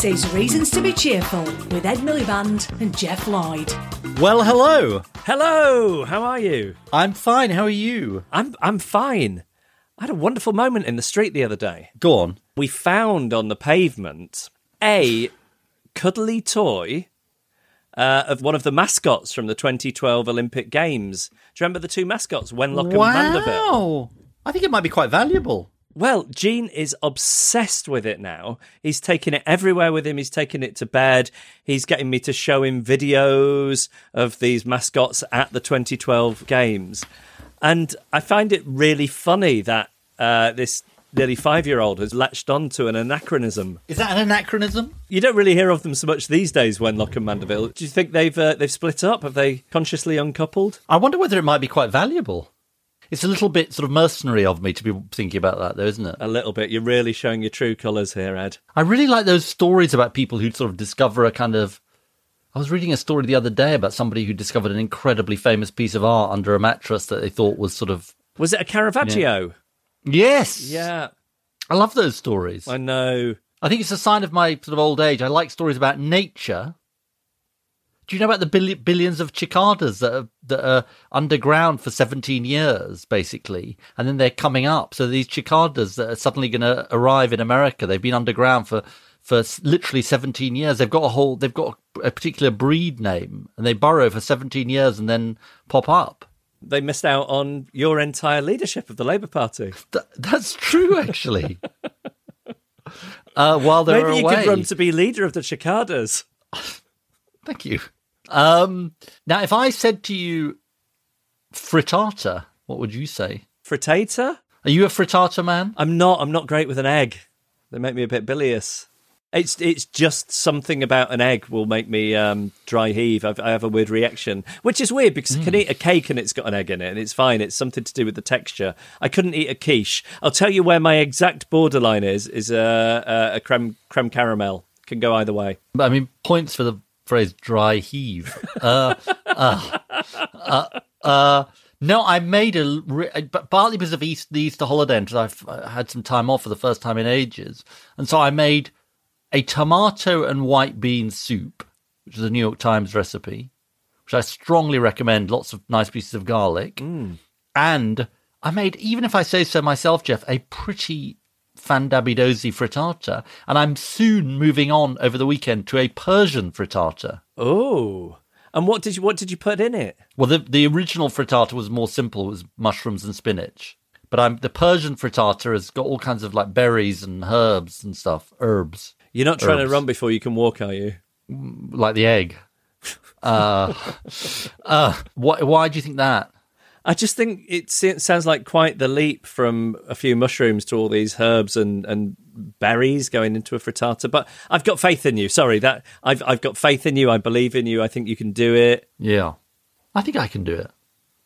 This is Reasons to be Cheerful with Ed Miliband and Geoff Lloyd. Well, hello. Hello, how are you? I'm fine. How are you? I'm I'm fine. I had a wonderful moment in the street the other day. Go on. We found on the pavement a cuddly toy uh, of one of the mascots from the 2012 Olympic Games. Do you remember the two mascots, Wenlock and Mandeville? Wow. I think it might be quite valuable. Well, Gene is obsessed with it now. He's taking it everywhere with him. He's taking it to bed. He's getting me to show him videos of these mascots at the 2012 games. And I find it really funny that uh, this nearly five year old has latched on to an anachronism. Is that an anachronism? You don't really hear of them so much these days, Wenlock and Mandeville. Do you think they've uh, they've split up? Have they consciously uncoupled? I wonder whether it might be quite valuable. It's a little bit sort of mercenary of me to be thinking about that, though, isn't it? A little bit. You're really showing your true colours here, Ed. I really like those stories about people who sort of discover a kind of. I was reading a story the other day about somebody who discovered an incredibly famous piece of art under a mattress that they thought was sort of. Was it a Caravaggio? Yes! Yeah, I love those stories. I know. I think it's a sign of my sort of old age. I like stories about nature. Do you know about the bill- billions of cicadas that are, that are underground for 17 years, basically, and then they're coming up? So these cicadas that are suddenly going to arrive in America, they've been underground for for literally 17 years. They've got a whole, they've got a particular breed name, and they burrow for 17 years and then pop up. They missed out on your entire leadership of the Labour Party. Th- that's true, actually. uh, while they were Maybe you away. could run to be leader of the cicadas. Thank you. Um, now, if I said to you frittata, what would you say? Frittata? Are you a frittata man? I'm not. I'm not great with an egg. They make me a bit bilious. It's it's just something about an egg will make me um, dry heave. I've, I have a weird reaction, which is weird because I can eat a cake and it's got an egg in it and it's fine. It's something to do with the texture. I couldn't eat a quiche. I'll tell you where my exact borderline is. Is a a, a creme creme caramel. Can go either way. I mean, points for the phrase dry heave. Uh, uh, uh, uh, no, I made a, partly because of East, the Easter holiday, and I've had some time off for the first time in ages. And so I made a tomato and white bean soup, which is a New York Times recipe, which I strongly recommend. Lots of nice pieces of garlic. And I made, even if I say so myself, Geoff, a pretty fandabidosi frittata. And I'm soon moving on over the weekend to a Persian frittata. Oh, and what did you what did you put in it? Well, the, the original frittata was more simple. It was mushrooms and spinach. But I'm, the Persian frittata has got all kinds of like berries and herbs and stuff, herbs, You're not trying Herbs. to run before you can walk, are you? like the egg. Uh, uh, why, why do you think that? I just think it sounds like quite the leap from a few mushrooms to all these herbs and, and berries going into a frittata. But I've got faith in you. Sorry, that I've I've got faith in you. I believe in you. I think you can do it. Yeah. I think I can do it.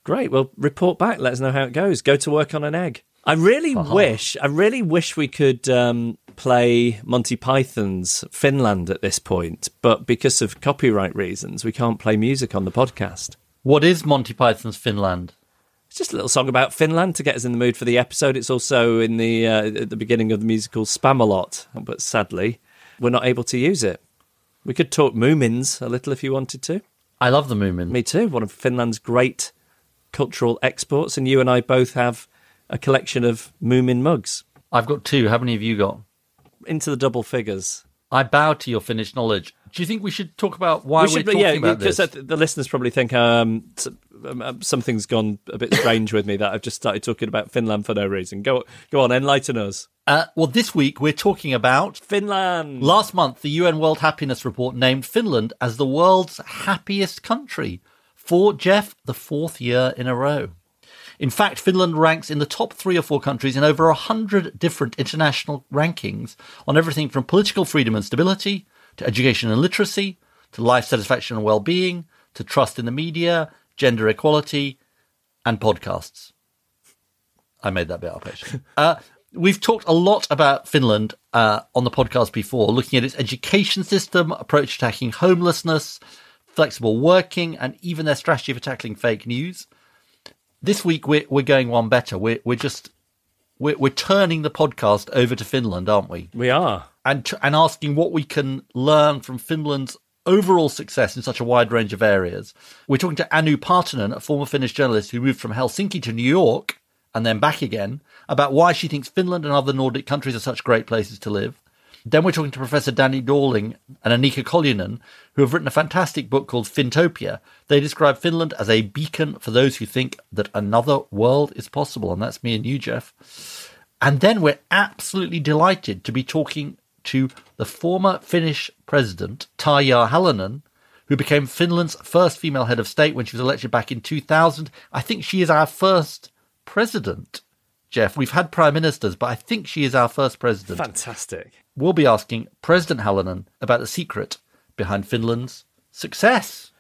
Great. Well, report back. Let us know how it goes. Go to work on an egg. I really wish. I really wish we could um, play Monty Python's Finland at this point, but because of copyright reasons, we can't play music on the podcast. What is Monty Python's Finland? It's just a little song about Finland to get us in the mood for the episode. It's also in the uh, at the beginning of the musical Spamalot, but sadly, we're not able to use it. We could talk Moomins a little if you wanted to. I love the Moomin. Me too. One of Finland's great cultural exports, and you and I both have a collection of Moomin mugs I've got two. How many have you got? into the double figures. I bow to your Finnish knowledge. Do you think we should talk about why we are should, talking yeah, about because this? the the listeners probably think um, s- um, um, something's gone a bit strange with me that I've just started talking about Finland for no reason. Go, go on, enlighten us. Uh, well, this week we're talking about Finland. Last month, the UN World Happiness Report named Finland as the world's happiest country. for Geoff the fourth year in a row. In fact, Finland ranks in the top three or four countries in over a hundred different international rankings on everything from political freedom and stability to education and literacy to life satisfaction and well-being to trust in the media, gender equality, and podcasts. I made that bit up actually. Uh, we've talked a lot about Finland uh, on the podcast before, looking at its education system, approach to tackling homelessness, flexible working, and even their strategy for tackling fake news. This week we're we're going one better. We're we're just we're we're turning the podcast over to Finland, aren't we? We are. And and asking what we can learn from Finland's overall success in such a wide range of areas. We're talking to Anu Partanen, a former Finnish journalist who moved from Helsinki to New York and then back again, about why she thinks Finland and other Nordic countries are such great places to live. Then we're talking to Professor Danny Dorling and Annika Koljonen, who have written a fantastic book called Fintopia. They describe Finland as a beacon for those who think that another world is possible. And that's me and you, Geoff. And then we're absolutely delighted to be talking to the former Finnish president, Tarja Halonen, who became Finland's first female head of state when she was elected back in 2000. I think she is our first president. Geoff, we've had prime ministers, but I think she is our first president. Fantastic. We'll be asking President Halonen about the secret behind Finland's success.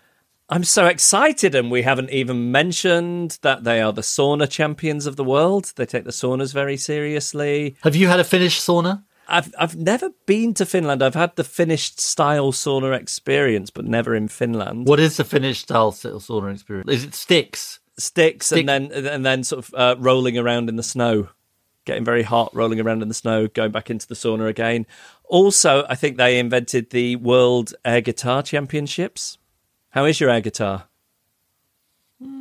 I'm so excited, and we haven't even mentioned that they are the sauna champions of the world. They take the saunas very seriously. Have you had a Finnish sauna? I've I've never been to Finland. I've had the Finnish style sauna experience, but never in Finland. What is the Finnish style sauna experience? Is it sticks? Sticks Stick- and then and then sort of uh, rolling around in the snow, getting very hot, rolling around in the snow, going back into the sauna again. Also, I think they invented the World Air Guitar Championships. How is your air guitar?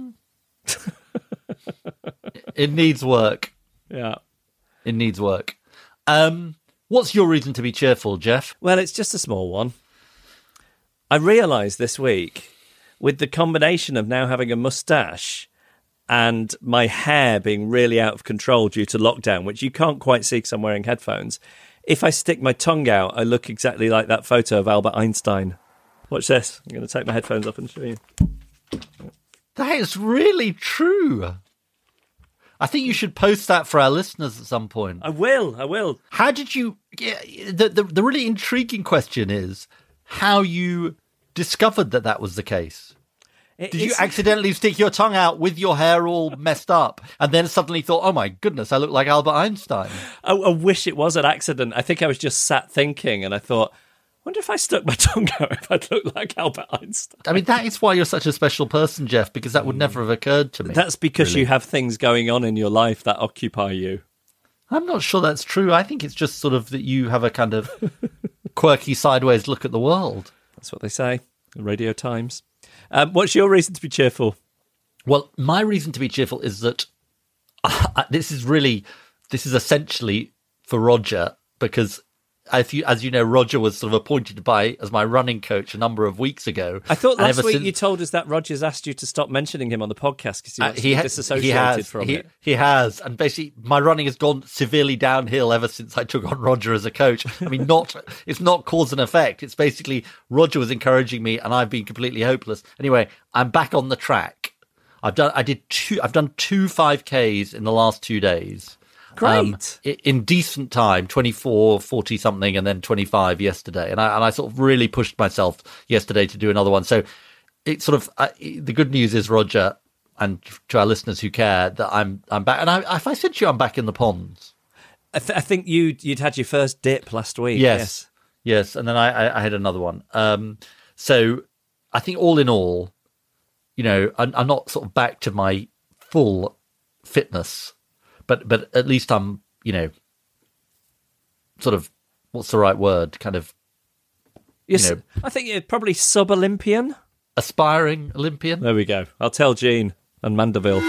It needs work. Yeah. It needs work. Um, what's your reason to be cheerful, Geoff? Well, it's just a small one. I realised this week, with the combination of now having a moustache and my hair being really out of control due to lockdown, which you can't quite see because I'm wearing headphones, if I stick my tongue out, I look exactly like that photo of Albert Einstein. Watch this. I'm going to take my headphones off and show you. That is really true. I think you should post that for our listeners at some point. I will. I will. How did you? Yeah, the, the the really intriguing question is how you discovered that that was the case. Did you accidentally stick your tongue out with your hair all messed up, and then suddenly thought, "Oh my goodness, I look like Albert Einstein"? I, I wish it was an accident. I think I was just sat thinking, and I thought, wonder if I stuck my tongue out if I'd look like Albert Einstein. I mean, that is why you're such a special person, Geoff, because that would never have occurred to me. That's because really. you have things going on in your life that occupy you. I'm not sure that's true. I think it's just sort of that you have a kind of quirky sideways look at the world. That's what they say. Radio Times. Um, what's your reason to be cheerful? Well, my reason to be cheerful is that this is really, this is essentially for Roger because. If you, as you know, Roger was sort of appointed by as my running coach a number of weeks ago. I thought last week since- you told us that Rogers asked you to stop mentioning him on the podcast because he Uh, wants to ha- disassociated he has, from he, it. He has, and basically, my running has gone severely downhill ever since I took on Roger as a coach. I mean, not it's not cause and effect. It's basically Roger was encouraging me, and I've been completely hopeless. Anyway, I'm back on the track. I've done. I did two. I've done two five ks in the last two days. Um, Great. i- in decent time 24 40 something and then 25 yesterday. And I, and I sort of really pushed myself yesterday to do another one. So it's sort of uh, the good news is roger and to our listeners who care that i'm i'm back. And I, if i said to you i'm back in the ponds. I, th- I think you you'd had your first dip last week. yes. Yes, and then I, I i had another one. Um so i think all in all you know I'm, I'm not sort of back to my full fitness but but at least i'm you know sort of what's the right word kind of Yes. you know- I think you're probably sub Olympian. aspiring Olympian. There we go. I'll tell Gene and Mandeville.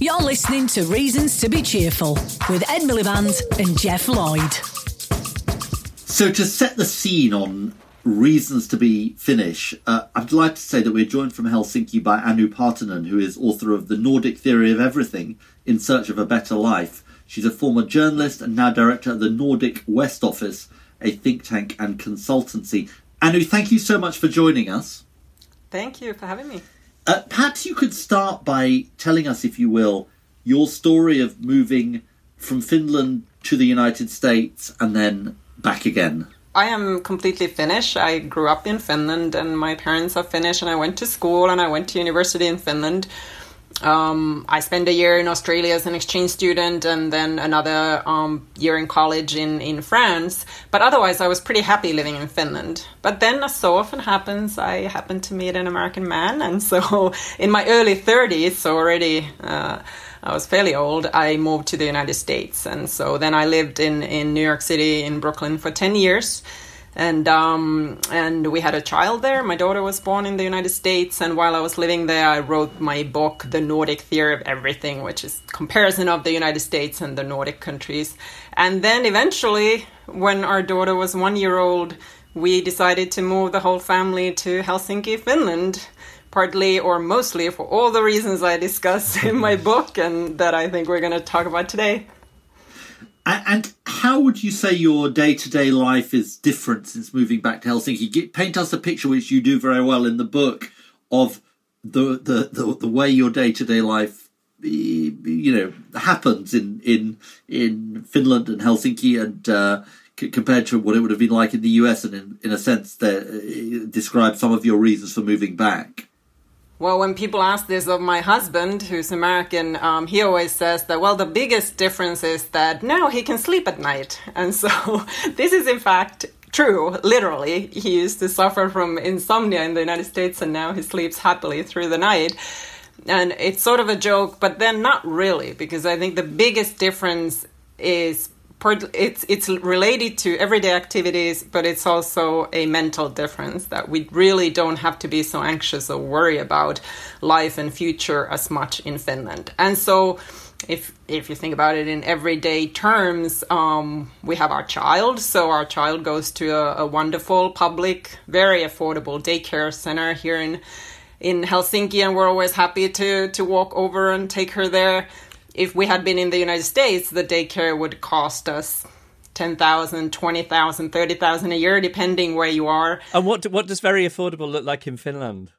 You're listening to Reasons to Be Cheerful with Ed Miliband and Geoff Lloyd. So, to set the scene on reasons to be Finnish, uh, I'm delighted to say that we're joined from Helsinki by Anu Partanen, who is author of The Nordic Theory of Everything In Search of a Better Life. She's a former journalist and now director of the Nordic West Office, a think tank and consultancy. Anu, thank you so much for joining us. Thank you for having me. Uh, perhaps you could start by telling us, if you will, your story of moving from Finland to the United States and then back again. I am completely Finnish. I grew up in Finland and my parents are Finnish and I went to school and I went to university in Finland. Um, I spent a year in Australia as an exchange student and then another um, year in college in, in France. But otherwise, I was pretty happy living in Finland. But then, as so often happens, I happened to meet an American man. And so, in my early 30s, so already uh, I was fairly old, I moved to the United States. And so then I lived in, in New York City, in Brooklyn for 10 years and um, and we had a child there. My daughter was born in the United States, and while I was living there, I wrote my book, The Nordic Theory of Everything, which is comparison of the United States and the Nordic countries. And then eventually, when our daughter was one year old, we decided to move the whole family to Helsinki, Finland. Partly or mostly for all the reasons I discuss in my book and that I think we're going to talk about today. And how would you say your day to day life is different since moving back to Helsinki? Paint us a picture, which you do very well in the book, of the the the, the way your day to day life, you know, happens in in in Finland and Helsinki, and uh, c- compared to what it would have been like in the US, and in in a sense, that uh, describe some of your reasons for moving back. Well, when people ask this of my husband, who's American, um, he always says that, well, the biggest difference is that now he can sleep at night. And so this is, in fact, true, literally. He used to suffer from insomnia in the United States, and now he sleeps happily through the night. And it's sort of a joke, but then not really, because I think the biggest difference is it's it's related to everyday activities, but it's also a mental difference that we really don't have to be so anxious or worry about life and future as much in Finland. And so, if if you think about it in everyday terms, um, we have our child. So our child goes to a, a wonderful public, very affordable daycare center here in in Helsinki, and we're always happy to to walk over and take her there if we had been in the United States, the daycare would cost us 10,000, 20,000, 30,000 a year, depending where you are. And what, what does very affordable look like in Finland?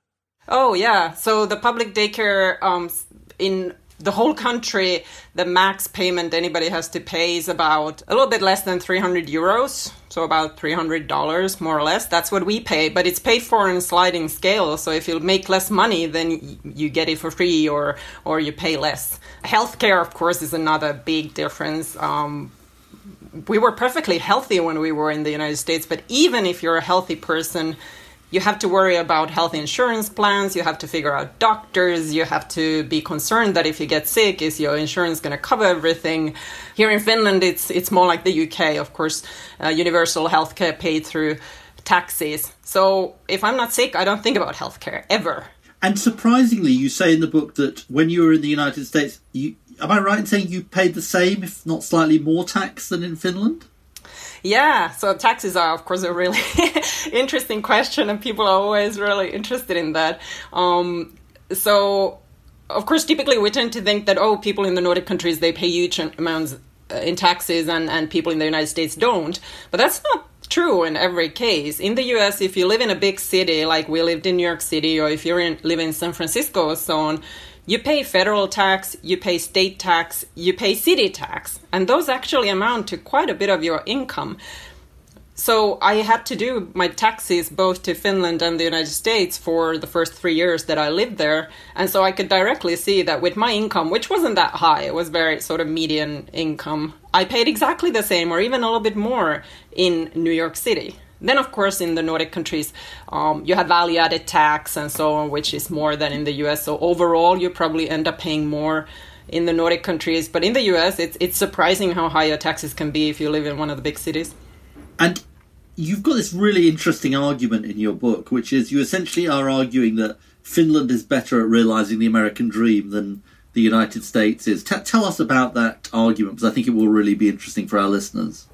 Oh, yeah. So the public daycare um, in the whole country, the max payment anybody has to pay is about a little bit less than 300 euros. So about $300 more or less. That's what we pay, but it's paid for in sliding scale. So if you make less money, then you get it for free or, or you pay less. Healthcare, of course, is another big difference. Um, we were perfectly healthy when we were in the United States, but even if you're a healthy person, you have to worry about health insurance plans. You have to figure out doctors. You have to be concerned that if you get sick is your insurance going to cover everything? Here in finland it's it's more like the uk of course uh, universal healthcare paid through taxes. So if i'm not sick i don't think about healthcare ever. And surprisingly you say in the book that when you were in the united states you am i right in saying you paid the same if not slightly more tax than in finland yeah, so taxes are, of course, a really interesting question, and people are always really interested in that. Um, so, of course, typically we tend to think that, oh, people in the Nordic countries, they pay huge amounts uh, in taxes and, and people in the United States don't. But that's not true in every case. In the US, if you live in a big city, like we lived in New York City, or if you live in San Francisco or so on, you pay federal tax, you pay state tax, you pay city tax, and those actually amount to quite a bit of your income. So I had to do my taxes both to Finland and the United States for the first three years that I lived there. And so I could directly see that with my income, which wasn't that high, it was very sort of median income, I paid exactly the same or even a little bit more in New York City. Then, of course, in the Nordic countries, um, you have value added tax and so on, which is more than in the US. So, overall, you probably end up paying more in the Nordic countries. But in the US, it's, it's surprising how high your taxes can be if you live in one of the big cities. And you've got this really interesting argument in your book, which is you essentially are arguing that Finland is better at realizing the American dream than the United States is. T- tell us about that argument, because I think it will really be interesting for our listeners.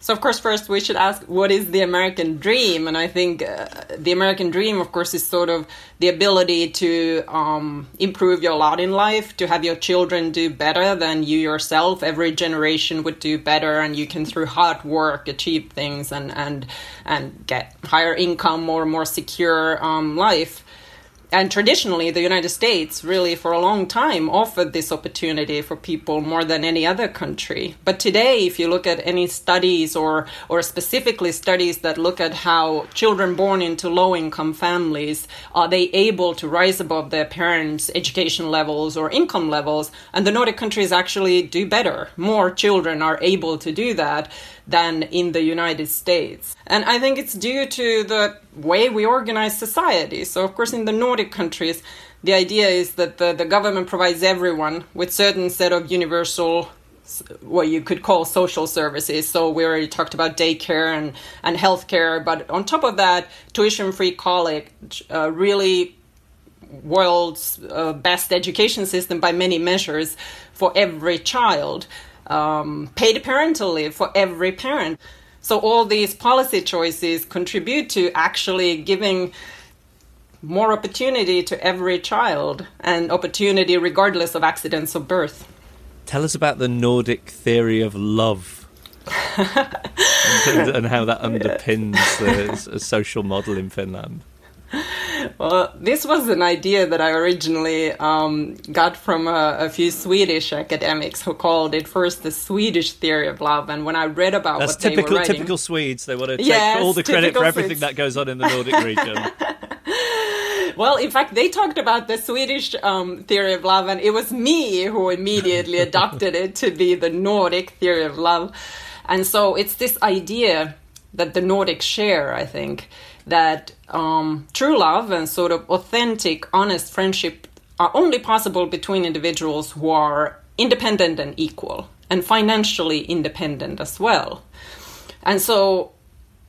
So, of course, first we should ask what is the American dream? And I think uh, the American dream, of course, is sort of the ability to um, improve your lot in life, to have your children do better than you yourself. Every generation would do better, and you can, through hard work, achieve things and, and, and get higher income or more secure um, life. And traditionally, the United States really for a long time offered this opportunity for people more than any other country. But today, if you look at any studies or, or specifically studies that look at how children born into low income families are they able to rise above their parents' education levels or income levels, and the Nordic countries actually do better. More children are able to do that than in the United States. And I think it's due to the way we organize society. So, of course, in the Nordic countries, the idea is that the, the government provides everyone with certain set of universal what you could call social services. So we already talked about daycare and, and healthcare, but on top of that, tuition-free college, uh, really world's uh, best education system by many measures for every child um, paid parental leave for every parent. So all these policy choices contribute to actually giving more opportunity to every child and opportunity regardless of accidents of birth. Tell us about the Nordic theory of love. and, and, how that underpins the social model in Finland. Well, this was an idea that I originally um, got from a, a, few Swedish academics who called it first the Swedish theory of love. And when I read about That's what typical, they were writing, typical Swedes, they want to take yes, all the credit for everything Swedes. that goes on in the Nordic region. Well, in fact, they talked about the Swedish um, theory of love, and it was me who immediately adopted it to be the Nordic theory of love. And so it's this idea that the Nordics share, I think, that um, true love and sort of authentic, honest friendship are only possible between individuals who are independent and equal, and financially independent as well. And so,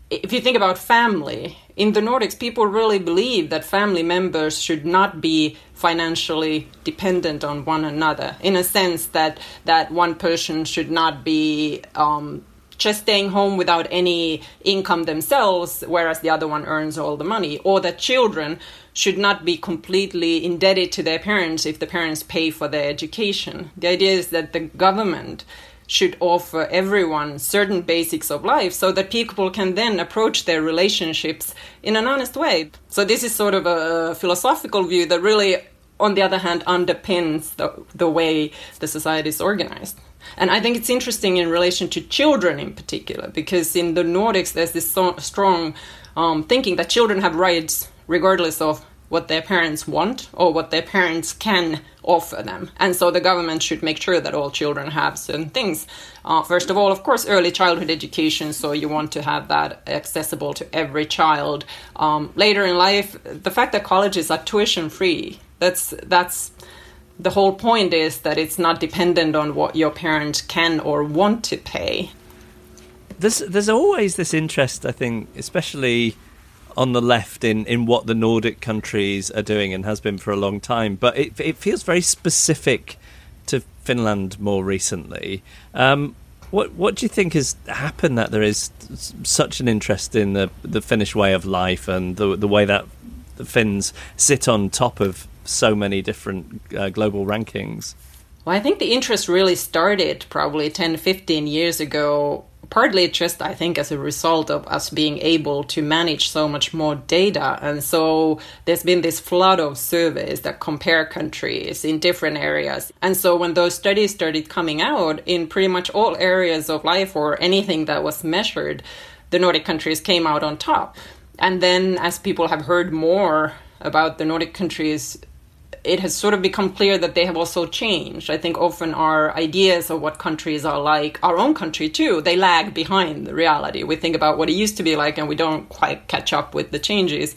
if you think about family, in the Nordics, people really believe that family members should not be financially dependent on one another, in a sense that that one person should not be um, just staying home without any income themselves, whereas the other one earns all the money, or that children should not be completely indebted to their parents if the parents pay for their education. The idea is that the government should offer everyone certain basics of life so that people can then approach their relationships in an honest way. So, this is sort of a philosophical view that really, on the other hand, underpins the, the way the society is organized. And I think it's interesting in relation to children in particular, because in the Nordics, there's this so strong um, thinking that children have rights regardless of what their parents want or what their parents can offer them. And so the government should make sure that all children have certain things. Uh, first of all, of course, early childhood education, so you want to have that accessible to every child. Um, later in life, the fact that colleges are tuition free, that's, that's, the whole point is that it's not dependent on what your parents can or want to pay. There's there's always this interest, I think, especially on the left in, in what the Nordic countries are doing and has been for a long time. But it it feels very specific to Finland more recently. Um, what what do you think has happened that there is such an interest in the the Finnish way of life and the the way that the Finns sit on top of so many different uh, global rankings? Well, I think the interest really started probably 10, 15 years ago, partly just, I think, as a result of us being able to manage so much more data. And so there's been this flood of surveys that compare countries in different areas. And so when those studies started coming out in pretty much all areas of life or anything that was measured, the Nordic countries came out on top. And then as people have heard more about the Nordic countries, it has sort of become clear that they have also changed. I think often our ideas of what countries are like, our own country too, they lag behind the reality. We think about what it used to be like and we don't quite catch up with the changes.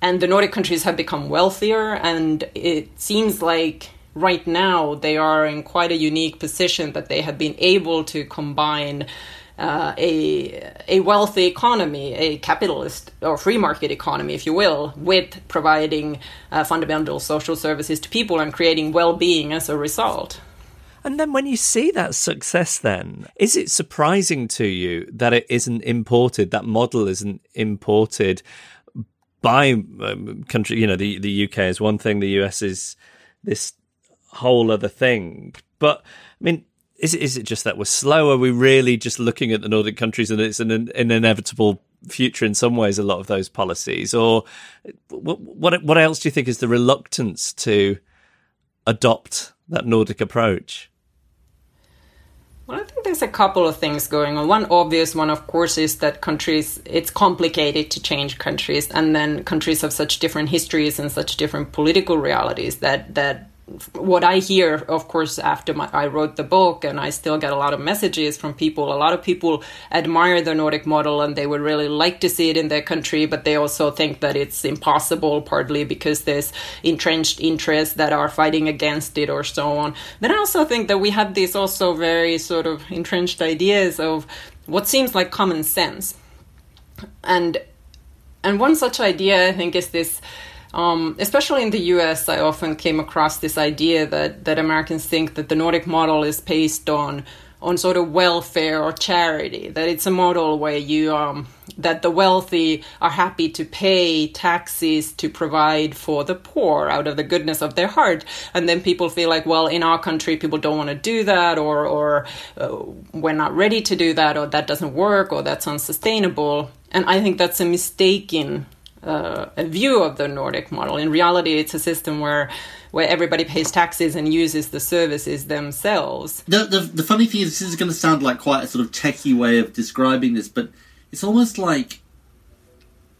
And the Nordic countries have become wealthier, and it seems like right now they are in quite a unique position that they have been able to combine uh, a a wealthy economy, a capitalist or free market economy, if you will, with providing uh, fundamental social services to people and creating well-being as a result. And then when you see that success, then is it surprising to you that it isn't imported? That model isn't imported by um, country. You know, the the UK is one thing, the US is this whole other thing. But I mean, is it, is it just that we're slow? Are we really just looking at the Nordic countries and it's an, an inevitable future in some ways. A lot of those policies, or what what, what else do you think is the reluctance to adopt that Nordic approach? Well, I think there's a couple of things going on. One obvious one, of course, is that countries, it's complicated to change countries, and then countries have such different histories and such different political realities that, that what I hear, of course, after my, I wrote the book, and I still get a lot of messages from people. A lot of people admire the Nordic model and they would really like to see it in their country, but they also think that it's impossible, partly because there's entrenched interests that are fighting against it or so on. Then I also think that we have these also very sort of entrenched ideas of what seems like common sense. And and one such idea, I think, is this um, especially in the US, I often came across this idea that, that Americans think that the Nordic model is based on on sort of welfare or charity. That it's a model where you um, that the wealthy are happy to pay taxes to provide for the poor out of the goodness of their heart, and then people feel like, well, in our country, people don't want to do that, or or uh, we're not ready to do that, or that doesn't work, or that's unsustainable. And I think that's a mistaken uh, a view of the Nordic model. In reality, it's a system where where everybody pays taxes and uses the services themselves. The, the, the funny thing is, this is going to sound like quite a sort of techie way of describing this, but it's almost like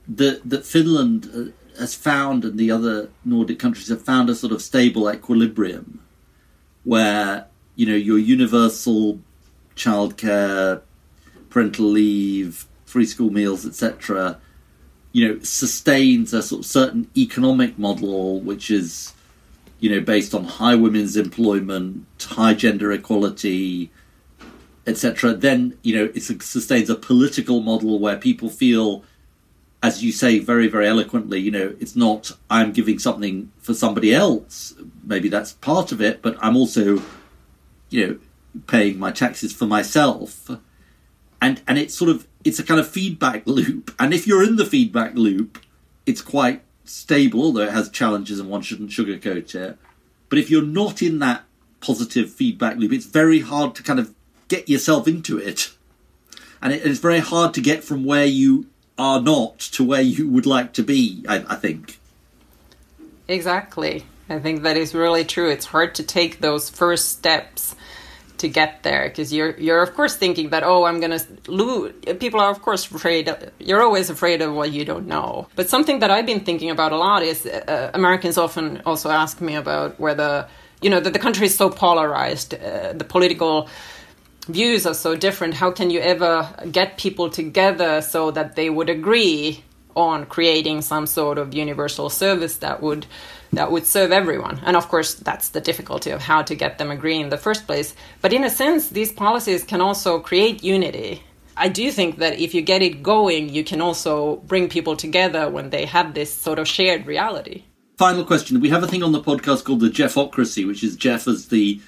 that that Finland uh, has found and the other Nordic countries have found a sort of stable equilibrium where you know your universal childcare, parental leave, free school meals, etc you know, sustains a sort of certain economic model which is, you know, based on high women's employment, high gender equality, etc., then you know it sustains a political model where people feel, as you say very very eloquently, you know, it's not I'm giving something for somebody else. Maybe that's part of it, but I'm also, you know, paying my taxes for myself, and and it's sort of it's a kind of feedback loop. And if you're in the feedback loop, it's quite stable, although it has challenges and one shouldn't sugarcoat it. But if you're not in that positive feedback loop, it's very hard to kind of get yourself into it. And it, it's very hard to get from where you are not to where you would like to be, I, I think. Exactly. I think that is really true. It's hard to take those first steps to get there because you're you're of course thinking that oh I'm gonna lose. People are of course afraid. You're always afraid of what you don't know. But something that I've been thinking about a lot is uh, Americans often also ask me about whether you know that the country is so polarized, uh, the political views are so different. How can you ever get people together so that they would agree on creating some sort of universal service that would that would serve everyone. And of course, that's the difficulty of how to get them agree in the first place. But in a sense, these policies can also create unity. I do think that if you get it going, you can also bring people together when they have this sort of shared reality. Final question. We have a thing on the podcast called the Jeffocracy, which is Geoff as the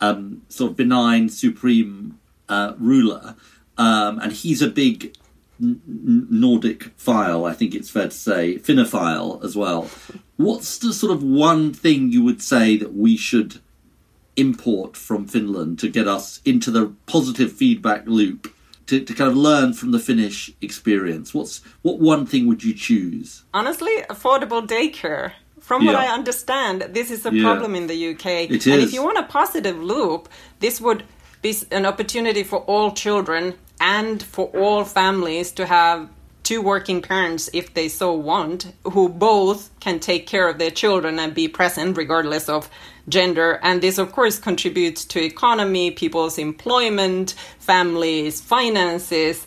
um, sort of benign, supreme uh, ruler. Um, and he's a big Nordic file, I think it's fair to say, Finnophile as well. What's the sort of one thing you would say that we should import from Finland to get us into the positive feedback loop to, to kind of learn from the Finnish experience? What's what one thing would you choose? Honestly, affordable daycare. From yeah. what I understand, this is a yeah. problem in the UK. It is. And if you want a positive loop, this would be an opportunity for all children and for all families to have two working parents, if they so want, who both can take care of their children and be present regardless of gender. And this, of course, contributes to economy, people's employment, families, finances.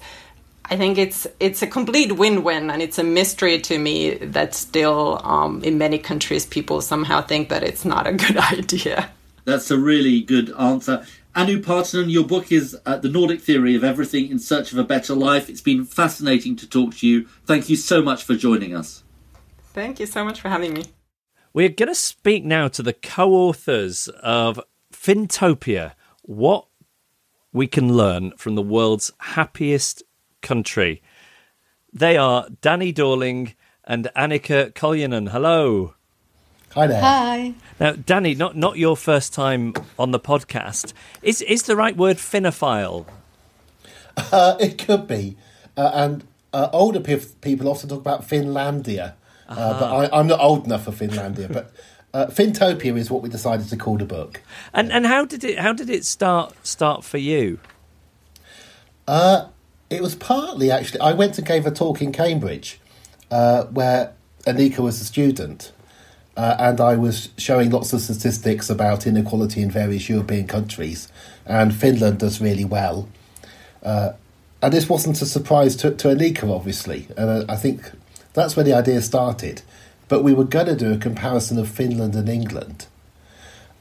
I think it's it's a complete win-win, and it's a mystery to me that still, um, in many countries, people somehow think that it's not a good idea. That's a really good answer. Anu Partanen, your book is uh, The Nordic Theory of Everything in Search of a Better Life. It's been fascinating to talk to you. Thank you so much for joining us. Thank you so much for having me. We're going to speak now to the co authors of Fintopia What We Can Learn from the World's Happiest Country. They are Danny Dorling and Annika Koljonen. Hello. Hi there. Hi. Now, Danny, not not your first time on the podcast. Is is the right word Finnophile? Uh, it could be, uh, and uh, older pe- people often talk about Finlandia, uh, but I, I'm not old enough for Finlandia. but uh, Fintopia is what we decided to call the book. And and how did it how did it start start for you? It was partly actually. I went and gave a talk in Cambridge, uh, where Annika was a student, uh, and I was showing lots of statistics about inequality in various European countries, and Finland does really well. Uh, and this wasn't a surprise to, to Annika, obviously, and uh, I think that's where the idea started. But we were going to do a comparison of Finland and England,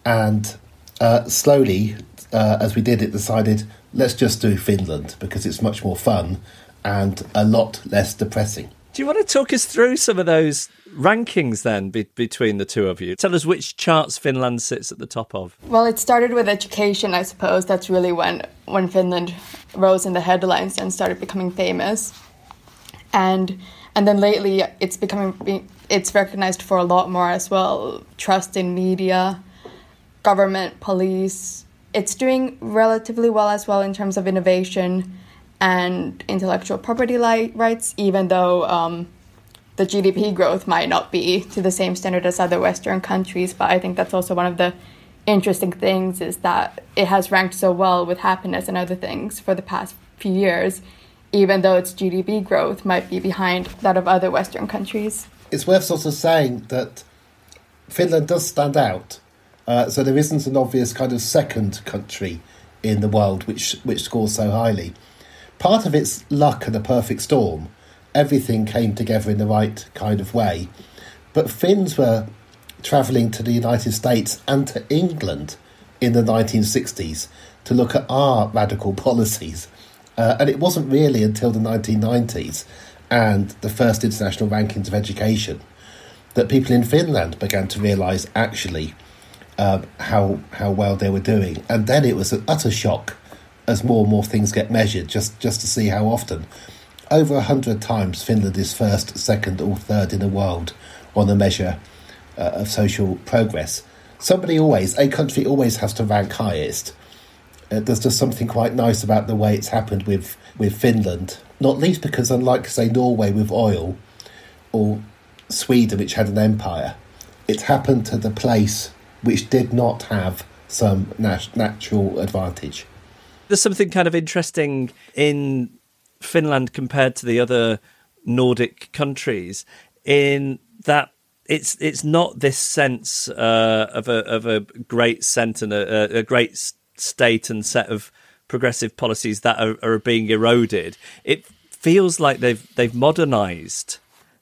and uh, slowly, uh, as we did it, decided let's just do Finland because it's much more fun and a lot less depressing. Do you want to talk us through some of those rankings then be- between the two of you? Tell us which charts Finland sits at the top of. Well, it started with education, I suppose. That's really when when Finland rose in the headlines and started becoming famous. And and then lately, it's becoming it's recognized for a lot more as well. Trust in media, government, police. It's doing relatively well as well in terms of innovation and intellectual property li- rights, even though um, the GDP growth might not be to the same standard as other Western countries. But I think that's also one of the interesting things is that it has ranked so well with happiness and other things for the past few years, even though its GDP growth might be behind that of other Western countries. It's worth sort of saying that Finland does stand out. Uh, so there isn't an obvious kind of second country in the world which which scores so highly. Part of it's luck and a perfect storm. Everything came together in the right kind of way. But Finns were travelling to the United States and to England in the 1960s to look at our radical policies. Uh, and it wasn't really until the 1990s and the first international rankings of education that people in Finland began to realise actually um, how how well they were doing. And then it was an utter shock as more and more things get measured, just just to see how often. Over a hundred times, Finland is first, second, or third in the world on the measure uh, of social progress. Somebody always, a country always has to rank highest. Uh, there's just something quite nice about the way it's happened with, with Finland, not least because, unlike, say, Norway with oil or Sweden, which had an empire, it's happened to the place which did not have some nat- natural advantage. There's something kind of interesting in Finland compared to the other Nordic countries in that it's it's not this sense uh, of a of a great centre and a, a great state and set of progressive policies that are, are being eroded. It feels like they've they've modernised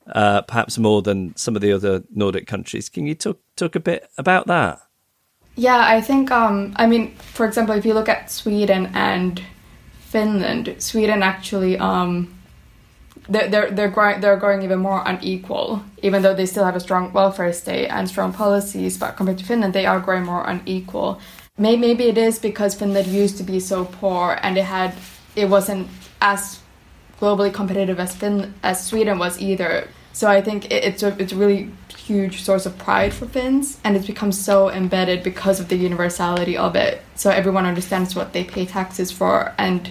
uh, perhaps more than some of the other Nordic countries. Can you talk talk a bit about that? Yeah, I think, um, I mean, for example, if you look at Sweden and Finland, Sweden actually, um, they're, they're, they're, growing, they're growing even more unequal, even though they still have a strong welfare state and strong policies, but compared to Finland, they are growing more unequal. Maybe, it is because Finland used to be so poor and it had, it wasn't as globally competitive as Fin as Sweden was either. So I think it, it's a it's really huge source of pride for Finns, and it's become so embedded because of the universality of it. So everyone understands what they pay taxes for, and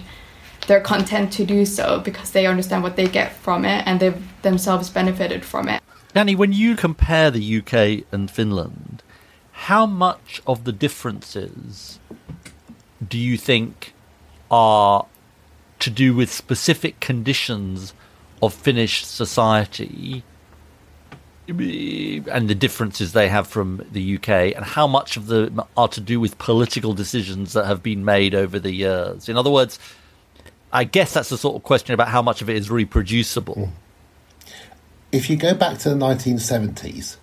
they're content to do so because they understand what they get from it, and they've themselves benefited from it. Danny, when you compare the UK and Finland, how much of the differences do you think are to do with specific conditions of Finnish society and the differences they have from the UK, and how much of them are to do with political decisions that have been made over the years? In other words, I guess that's the sort of question about how much of it is reproducible. If you go back to the 1970s,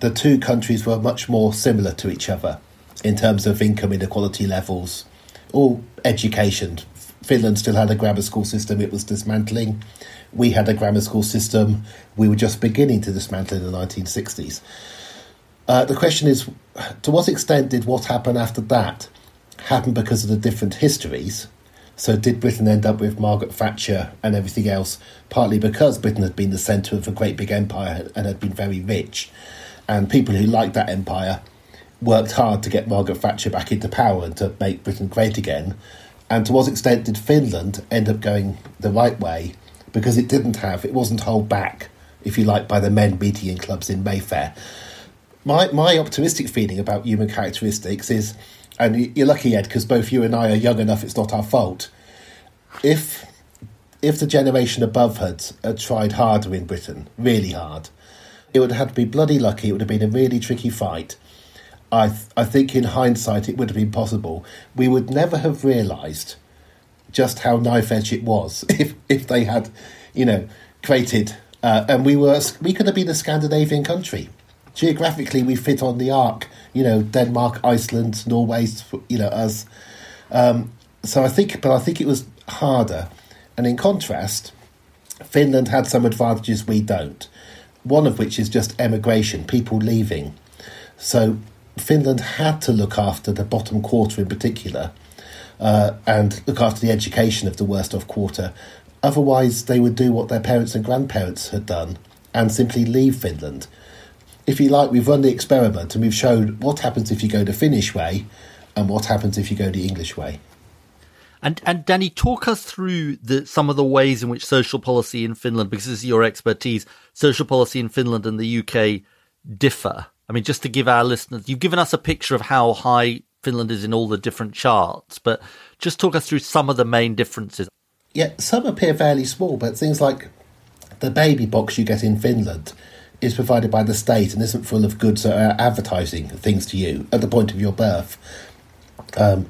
the two countries were much more similar to each other in terms of income inequality levels or education. Finland still had a grammar school system it was dismantling. We had a grammar school system we were just beginning to dismantle in the 1960s. Uh, the question is to what extent did what happened after that happen because of the different histories? So, did Britain end up with Margaret Thatcher and everything else, partly because Britain had been the centre of a great big empire and had been very rich? And people who liked that empire worked hard to get Margaret Thatcher back into power and to make Britain great again. And to what extent did Finland end up going the right way because it didn't have, it wasn't held back, if you like, by the men meeting in clubs in Mayfair. My, my optimistic feeling about human characteristics is, and you're lucky, Ed, because both you and I are young enough, it's not our fault. If if the generation above had, tried harder in Britain, really hard, it would have had to be bloody lucky. It would have been a really tricky fight. I, th- I think in hindsight it would have been possible. We would never have realised just how knife edge it was if, if they had, you know, created. Uh, and we were we could have been a Scandinavian country. Geographically, we fit on the arc. You know, Denmark, Iceland, Norway. You know, us. Um, so I think, but I think it was harder. And in contrast, Finland had some advantages we don't. One of which is just emigration, people leaving. So Finland had to look after the bottom quarter in particular uh, and look after the education of the worst off quarter. Otherwise, they would do what their parents and grandparents had done and simply leave Finland. If you like, we've run the experiment and we've shown what happens if you go the Finnish way and what happens if you go the English way. And and Danny, talk us through the some of the ways in which social policy in Finland, because this is your expertise, social policy in Finland and the UK differ. I mean, just to give our listeners, you've given us a picture of how high Finland is in all the different charts, but just talk us through some of the main differences. Yeah, some appear fairly small, but things like the baby box you get in Finland is provided by the state and isn't full of goods that are advertising things to you at the point of your birth. Um,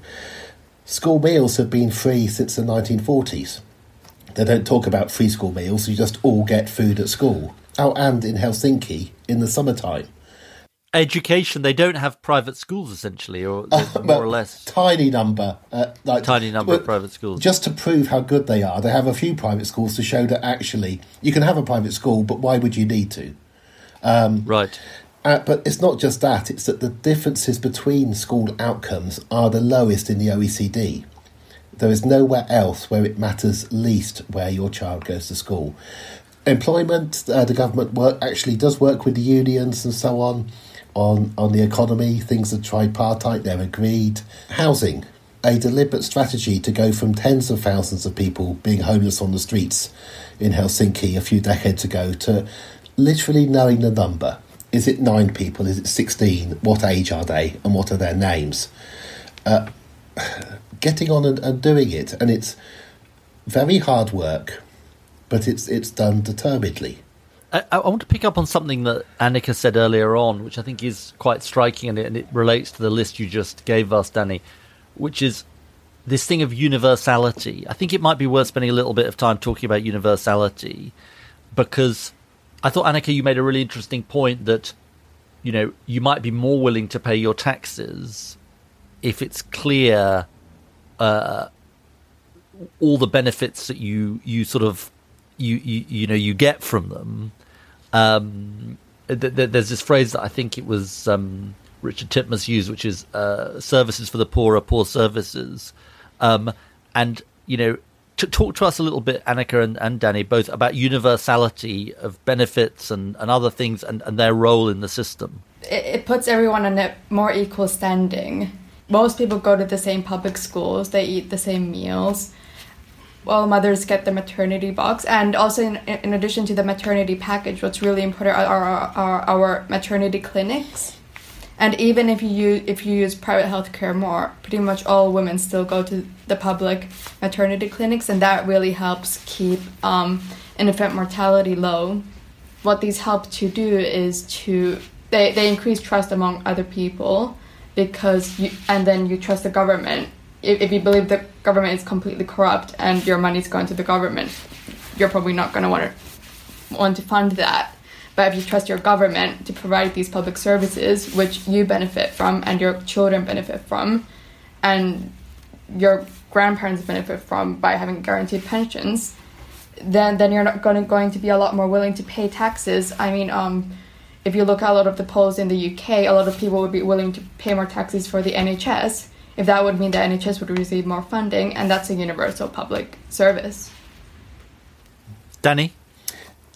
School meals have been free since the 1940s. They don't talk about free school meals, you just all get food at school. Oh, and in Helsinki in the summertime. Education, they don't have private schools essentially, or uh, more or less. Tiny number. Uh, like, tiny number well, of private schools. Just to prove how good they are, they have a few private schools to show that actually you can have a private school, but why would you need to? Um, right. Uh, but it's not just that, it's that the differences between school outcomes are the lowest in the OECD. There is nowhere else where it matters least where your child goes to school. Employment, uh, the government work actually does work with the unions and so on on, on the economy. Things are tripartite, they're agreed. Housing, a deliberate strategy to go from tens of thousands of people being homeless on the streets in Helsinki a few decades ago to literally knowing the number is it nine people? Is it 16? What age are they? And what are their names? Uh, getting on and, and doing it. And it's very hard work, but it's, it's done determinedly. I, I, want to pick up on something that Annika said earlier on, which I think is quite striking, and it, and it relates to the list you just gave us, Danny, which is this thing of universality. I think it might be worth spending a little bit of time talking about universality because I thought, Annika, you made a really interesting point that, you know, you might be more willing to pay your taxes if it's clear uh, all the benefits that you you sort of you you, you know you get from them. Um, th- th- there's this phrase that I think it was um, Richard Titmuss used, which is uh, "services for the poor are poor services," um, and you know to talk to us a little bit, Annika and, and Danny, both about universality of benefits and, and other things and, and their role in the system. It, it puts everyone on a more equal standing. Most people go to the same public schools, they eat the same meals. Well, mothers get the maternity box, and also in, in addition to the maternity package, what's really important are, are, are our maternity clinics and even if you use, if you use private healthcare more, pretty much all women still go to the public maternity clinics, and that really helps keep um, infant mortality low. What these help to do is to they, they increase trust among other people because you and then you trust the government. If, if you believe the government is completely corrupt and your money's going to the government, you're probably not going to want to want to fund that. But if you trust your government to provide these public services, which you benefit from and your children benefit from, and your grandparents benefit from by having guaranteed pensions, then then you're not going to, going to be a lot more willing to pay taxes. I mean, um, if you look at a lot of the polls in the UK, a lot of people would be willing to pay more taxes for the NHS if that would mean the NHS would receive more funding, and that's a universal public service. Danny?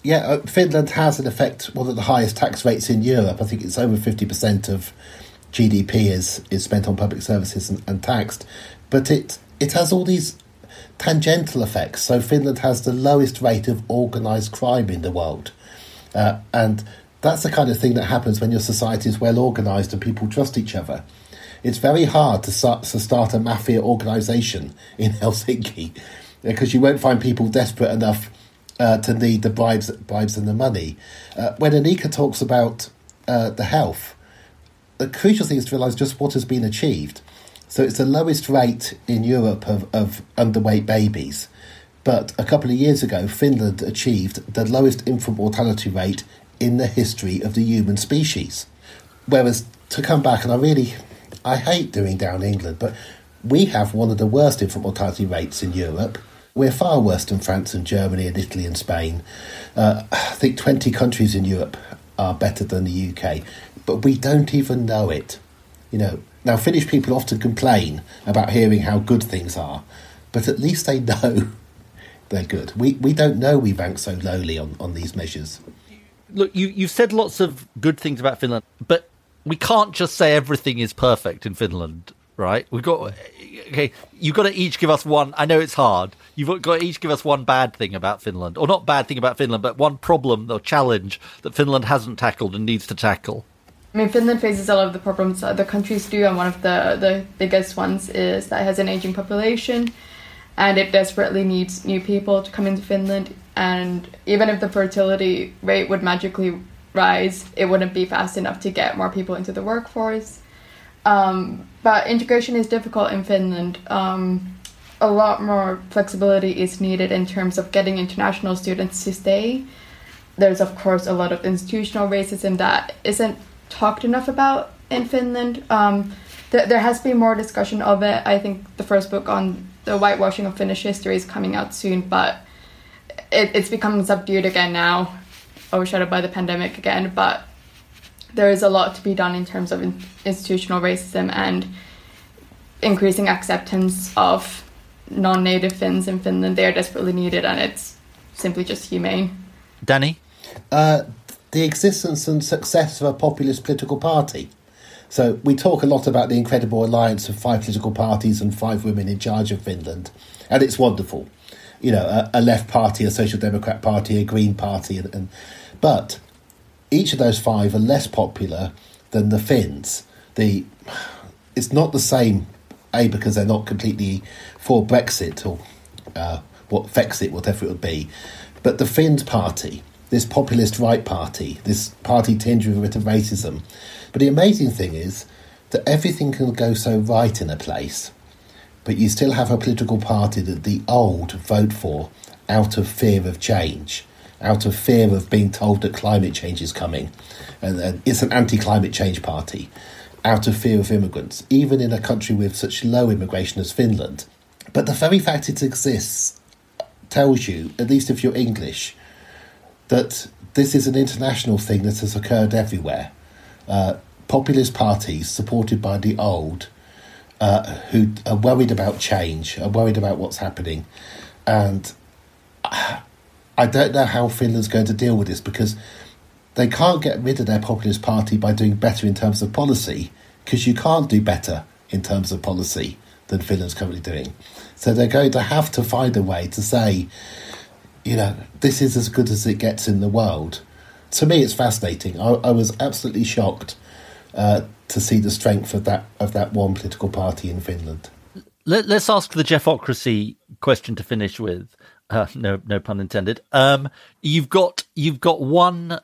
yeah, uh, Finland has in effect one of the highest tax rates in Europe. I think it's over fifty percent of GDP is is spent on public services and, and taxed. But it it has all these tangential effects. So Finland has the lowest rate of organised crime in the world, uh, and that's the kind of thing that happens when your society is well organised and people trust each other. It's very hard to start, to start a mafia organisation in Helsinki because you won't find people desperate enough uh, to need the bribes, bribes and the money. Uh, when Annika talks about uh, the health, the crucial thing is to realise just what has been achieved. So it's the lowest rate in Europe of, of underweight babies. But a couple of years ago, Finland achieved the lowest infant mortality rate in the history of the human species. Whereas to come back, and I really, I hate doing down England, but we have one of the worst infant mortality rates in Europe. We're far worse than France and Germany and Italy and Spain. Uh, I think 20 countries in Europe are better than the UK, but we don't even know it. You know, now Finnish people often complain about hearing how good things are, but at least they know they're good. We, we don't know we rank so lowly on, on these measures look, you you've said lots of good things about Finland, but we can't just say everything is perfect in Finland, right? We've got okay. You've got to each give us one. I know it's hard. You've got to each give us one bad thing about Finland, or not bad thing about Finland, but one problem or challenge that Finland hasn't tackled and needs to tackle. I mean, Finland faces a lot of the problems other countries do, and one of the the biggest ones is that it has an aging population, and it desperately needs new people to come into Finland and even if the fertility rate would magically rise, it wouldn't be fast enough to get more people into the workforce. Um, but integration is difficult in Finland. Um, a lot more flexibility is needed in terms of getting international students to stay. There's, of course, a lot of institutional racism that isn't talked enough about in Finland. Um, th- there has been more discussion of it. I think the first book on the whitewashing of Finnish history is coming out soon, but it, it's become subdued again now, overshadowed by the pandemic again. But there is a lot to be done in terms of in, institutional racism and increasing acceptance of non-native Finns in Finland. They are desperately needed, and it's simply just humane. Danny, uh, the existence and success of a populist political party. So we talk a lot about the incredible alliance of five political parties and five women in charge of Finland, and it's wonderful you know, a, a, left party, a social democrat party, a green party, and, and, but each of those five are less popular than the Finns. The it's not the same, a because they're not completely for Brexit or uh, what Fexit, whatever it would be, but the Finns party, this populist right party, this party tinged with a bit of racism. But the amazing thing is that everything can go so right in a place but you still have a political party that the old vote for out of fear of change, out of fear of being told that climate change is coming. And, it's an anti climate change party, out of fear of immigrants, even in a country with such low immigration as Finland. But the very fact it exists tells you, at least if you're English, that this is an international thing that has occurred everywhere. Uh, populist parties supported by the old uh, who are worried about change, are worried about what's happening, and I don't know how Finland's going to deal with this because they can't get rid of their populist party by doing better in terms of policy because you can't do better in terms of policy than Finland's currently doing. So they're going to have to find a way to say, you know, this is as good as it gets in the world. To me, it's fascinating. I, I was absolutely shocked uh, to see the strength of that of that one political party in Finland. Let, us ask the Geoffocracy question to finish with. Uh, no, no pun intended. Um, you've got you've got one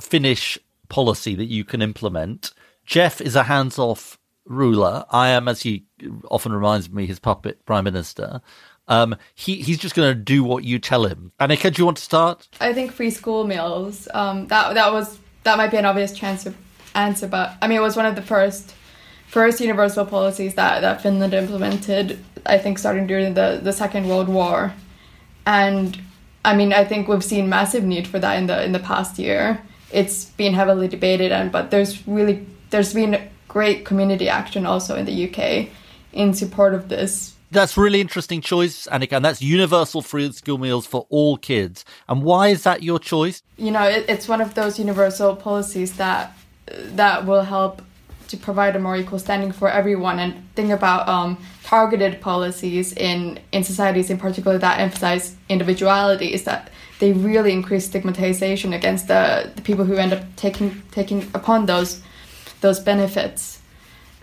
Finnish policy that you can implement. Geoff is a hands-off ruler. I am, as he often reminds me, his puppet prime minister. Um, he he's just going to do what you tell him. Annika, do you want to start? I think free school meals. Um, that that was that might be an obvious chance answer, but I mean, it was one of the first first universal policies that, that Finland implemented, I think, starting during the, the Second World War. And I mean, I think we've seen massive need for that in the in the past year. It's been heavily debated, and but there's really there's been great community action also in the UK in support of this. That's really interesting choice, Annika, and that's universal free school meals for all kids. And why is that your choice? You know, it, it's one of those universal policies that that will help to provide a more equal standing for everyone and think about um, targeted policies in in societies in particular that emphasize individuality is that they really increase stigmatization against the, the people who end up taking taking upon those those benefits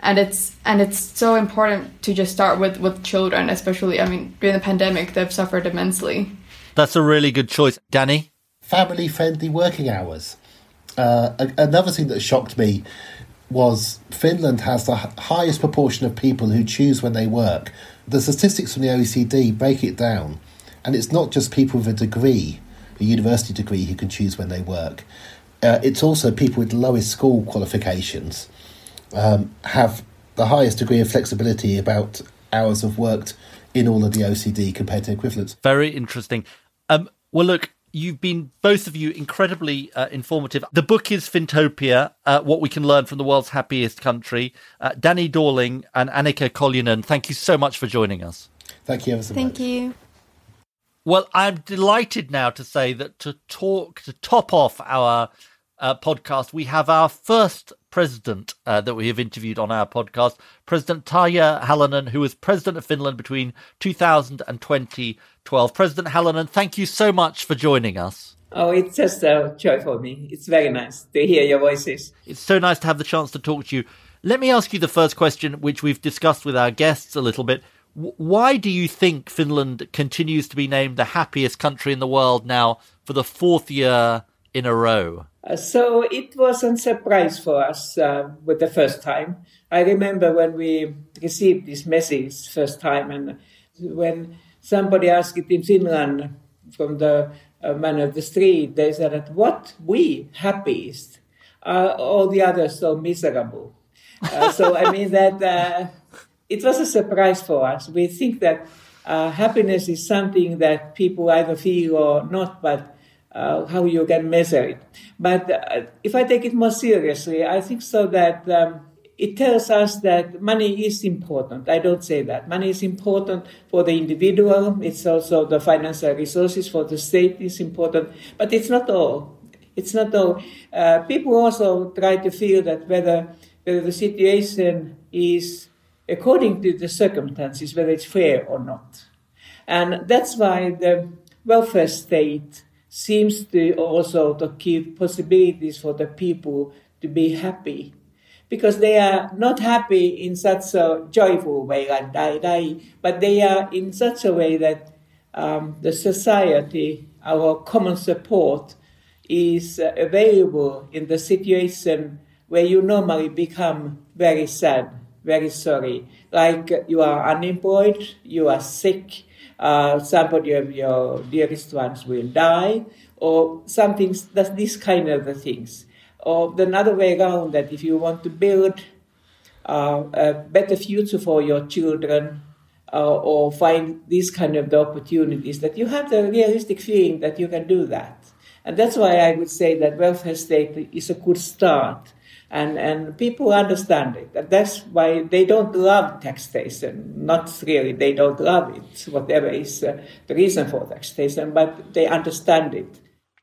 and it's and it's so important to just start with with children especially i mean during the pandemic they've suffered immensely That's a really good choice. Danny? family friendly working hours. Uh, another thing that shocked me was Finland has the highest proportion of people who choose when they work. The statistics from the OECD break it down, and it's not just people with a degree, a university degree, who can choose when they work. Uh, it's also people with the lowest school qualifications um, have the highest degree of flexibility about hours of worked in all of the OECD compared to equivalents. Very interesting. Um, well, look, you've been both of you incredibly uh, informative. The book is Fintopia: uh, What We Can Learn from the World's Happiest Country. Uh, Danny Dorling and Annika Koljonen, thank you so much for joining us. Thank you ever so much. thank you Well, I'm delighted now to say that to talk to top off our uh, podcast, we have our first president uh, that we have interviewed on our podcast, President Tarja Halonen, who was president of Finland between 2000 and 2012. President Halonen, thank you so much for joining us. Oh, it's just a joy for me. It's very nice to hear your voices. It's so nice to have the chance to talk to you. Let me ask you the first question, which we've discussed with our guests a little bit. Why do you think Finland continues to be named the happiest country in the world now for the fourth year in a row? Uh, so it wasn't surprise for us uh, with the first time. I remember when we received this message first time, and when somebody asked it in Finland from the uh, man of the street, they said that what we happiest, are all the others so miserable. Uh, so I mean that uh, it was a surprise for us. We think that uh, happiness is something that people either feel or not, but uh, how you can measure it. But uh, if I take it more seriously, I think so that um, it tells us that money is important. I don't say that. Money is important for the individual. It's also the financial resources for the state is important, but it's not all. It's not all. Uh, people also try to feel that whether, whether the situation is according to the circumstances, whether it's fair or not. And that's why the welfare state seems to also to give possibilities for the people to be happy. Because they are not happy in such a joyful way like die but they are in such a way that um, the society our common support is uh, available in the situation where you normally become very sad very sorry. Like you are unemployed you are sick uh, somebody of your dearest ones will die, or something, that's this kind of the things. Or the other way around, that if you want to build uh, a better future for your children, uh, or find these kind of the opportunities, that you have the realistic feeling that you can do that. And that's why I would say that welfare state is a good start and and people understand it. That's why they don't love taxation. Not really, they don't love it. Whatever is uh, the reason for taxation, but they understand it.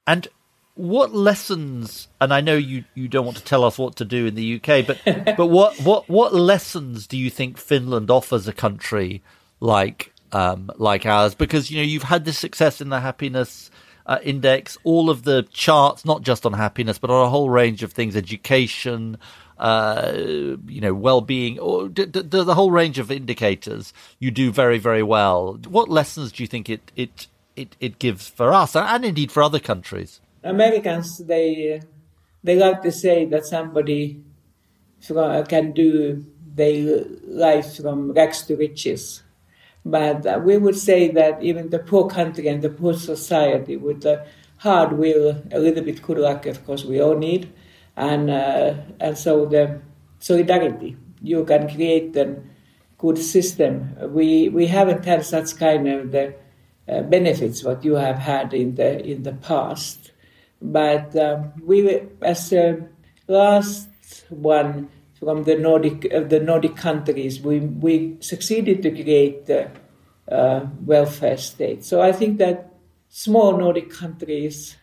And what lessons? And I know you, you don't want to tell us what to do in the UK, but but what what what lessons do you think Finland offers a country like um, like ours? Because you know you've had this success in the happiness uh, index, all of the charts, not just on happiness, but on a whole range of things, education, uh, you know, well-being, or d- d- the whole range of indicators. You do very, very well. What lessons do you think it it it, it gives for us, and indeed for other countries? Americans, they they like to say that somebody can do their life from rags to riches. But uh, we would say that even the poor country and the poor society with the hard will, a little bit good luck, of course, we all need. And, uh, and so the solidarity, you can create a good system. We, we haven't had such kind of the uh, benefits what you have had in the, in the past. But um, we, as a last one, from the Nordic uh, the Nordic countries, we we succeeded to create the uh, welfare state. So I think that small Nordic countries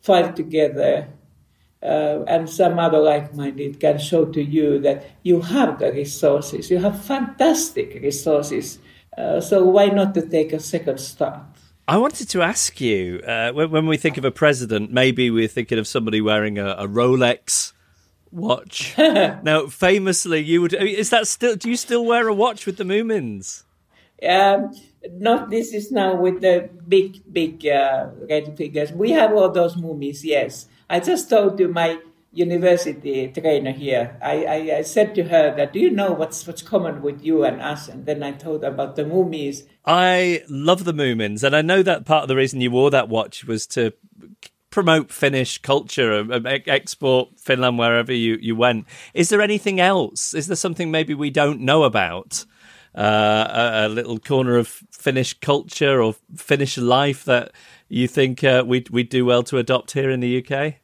fight together uh, and some other like-minded can show to you that you have the resources. You have fantastic resources. Uh, so why not to take a second start? I wanted to ask you uh, when, when, we think of a president, maybe we're thinking of somebody wearing a, a Rolex watch. now, famously, you would. Is that still? Do you still wear a watch with the Moomins? Um, not this is now with the big, big uh, red figures. We have all those movies, yes. I just told to my university trainer here, I, I, I, said to her that, do you know what's, what's common with you and us? And then I told her about the Moomies. I love the Moomins, and I know that part of the reason you wore that watch was to promote Finnish culture and export Finland wherever you, you went. Is there anything else? Is there something maybe we don't know about? Uh, a, a, little corner of Finnish culture or Finnish life that you think uh, we'd, we'd do well to adopt here in the UK?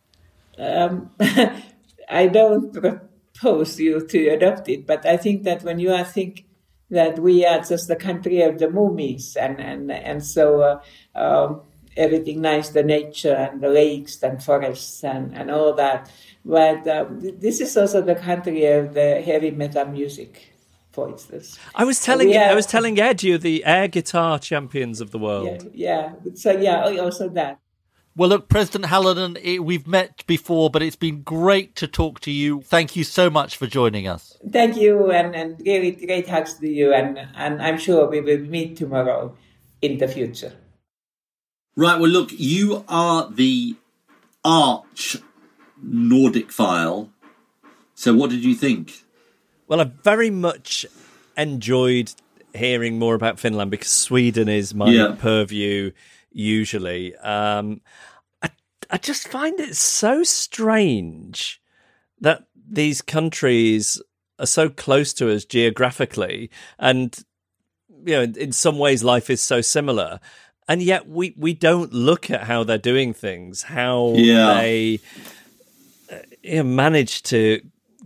Um, I don't propose you to adopt it, but I think that when you are think that we are just the country of the Moomies, and and and so uh, um, everything nice, the nature and the lakes and forests and and all that. But um, this is also the country of the heavy metal music for instance. I was telling have, I was telling Ed you're the air guitar champions of the world. Yeah, yeah. So yeah, also that. Well, look, President Halonen, it, we've met before, but it's been great to talk to you. Thank you so much for joining us. Thank you, and, and really great hugs to you, and, and I'm sure we will meet tomorrow in the future. Right, well, look, you are the arch Nordic file. So, what did you think? Well, I very much enjoyed hearing more about Finland because Sweden is my yeah. purview usually. Um, I, I just find it so strange that these countries are so close to us geographically and you know in some ways life is so similar and yet we we don't look at how they're doing things how yeah. they uh, manage to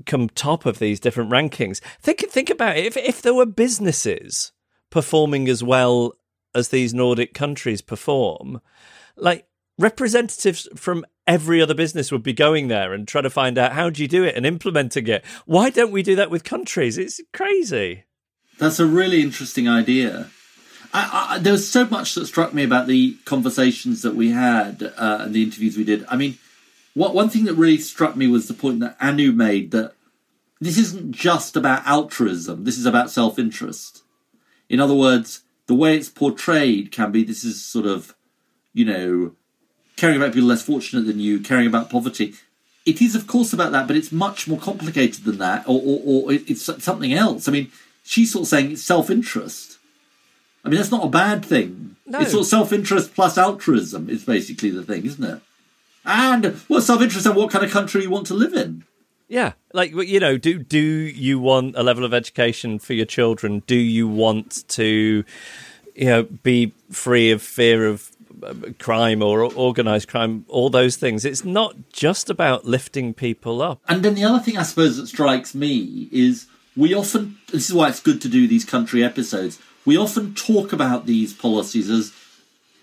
come top of these different rankings. Think think about it. If if there were businesses performing as well as these Nordic countries perform, like representatives from every other business would be going there and trying to find out how do you do it and implementing it. Why don't we do that with countries? It's crazy. That's a really interesting idea. I, I, there was so much that struck me about the conversations that we had uh, and the interviews we did. I mean, what one thing that really struck me was the point that Anu made that this isn't just about altruism. This is about self-interest. In other words, the way it's portrayed can be this is sort of, you know, caring about people less fortunate than you, caring about poverty. It is, of course, about that, but it's much more complicated than that, or, or, or it's something else. I mean, she's sort of saying it's self-interest. I mean, that's not a bad thing. No. It's sort of self-interest plus altruism is basically the thing, isn't it? and what self-interest and what kind of country you want to live in. Yeah, like you know, do do you want a level of education for your children? Do you want to, you know, be free of fear of uh, crime or organized crime? All those things. It's not just about lifting people up. And then the other thing I suppose that strikes me is we often. This is why it's good to do these country episodes. We often talk about these policies as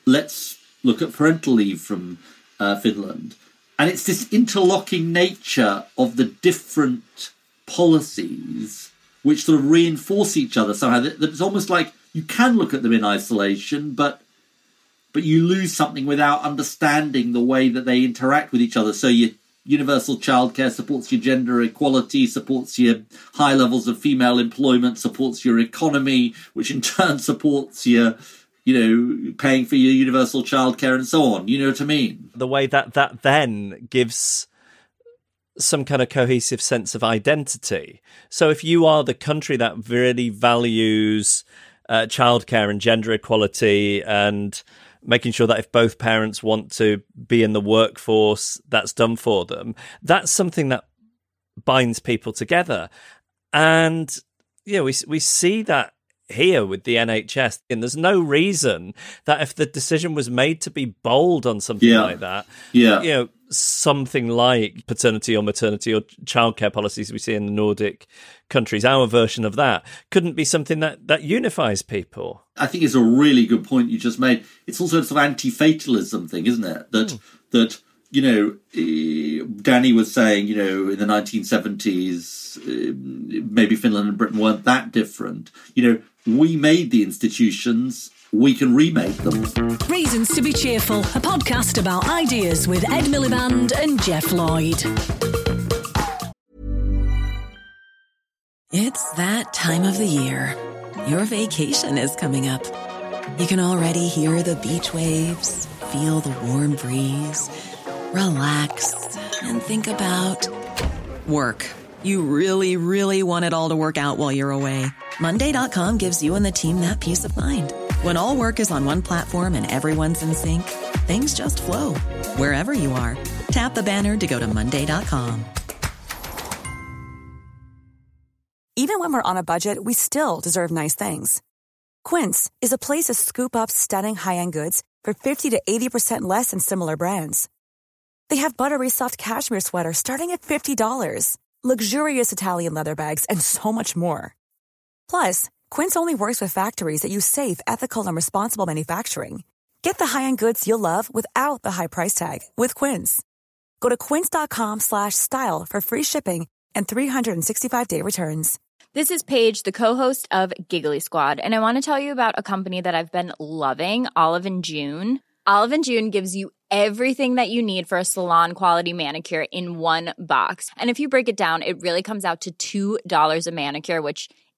let's look at parental leave from uh, Finland. And it's this interlocking nature of the different policies which sort of reinforce each other somehow. That, it's almost like you can look at them in isolation, but but you lose something without understanding the way that they interact with each other. So your universal childcare supports your gender equality, supports your high levels of female employment, supports your economy, which in turn supports your you know, paying for your universal childcare and so on. You know what I mean? The way that that then gives some kind of cohesive sense of identity. So if you are the country that really values uh, childcare and gender equality and making sure that if both parents want to be in the workforce, that's done for them. That's something that binds people together. And yeah, we we see that here with the NHS. And there's no reason that if the decision was made to be bold on something yeah. like that, yeah. you know, something like paternity or maternity or childcare policies we see in the Nordic countries, our version of that, couldn't be something that, that unifies people. I think it's a really good point you just made. It's also a sort of anti-fatalism thing, isn't it? That mm. that you know, eh, Danny was saying, you know, in the 1970s, eh, maybe Finland and Britain weren't that different. You know, we made the institutions, we can remake them. Reasons to be Cheerful, a podcast about ideas with Ed Miliband and Geoff Lloyd. It's that time of the year. Your vacation is coming up. You can already hear the beach waves, feel the warm breeze, relax, and think about work. You really, really want it all to work out while you're away. Monday.com gives you and the team that peace of mind. When all work is on one platform and everyone's in sync, things just flow wherever you are. Tap the banner to go to Monday.com. Even when we're on a budget, we still deserve nice things. Quince is a place to scoop up stunning high-end goods for 50 to 80% less than similar brands. They have buttery soft cashmere sweaters starting at $50, luxurious Italian leather bags, and so much more. Plus, Quince only works with factories that use safe, ethical, and responsible manufacturing. Get the high-end goods you'll love without the high price tag with Quince. Go to quince.com slash style for free shipping and 365-day returns. This is Paige, the co-host of Giggly Squad, and I want to tell you about a company that I've been loving, Olive and June. Olive and June gives you everything that you need for a salon quality manicure in one box. And if you break it down, it really comes out to $2 a manicure, which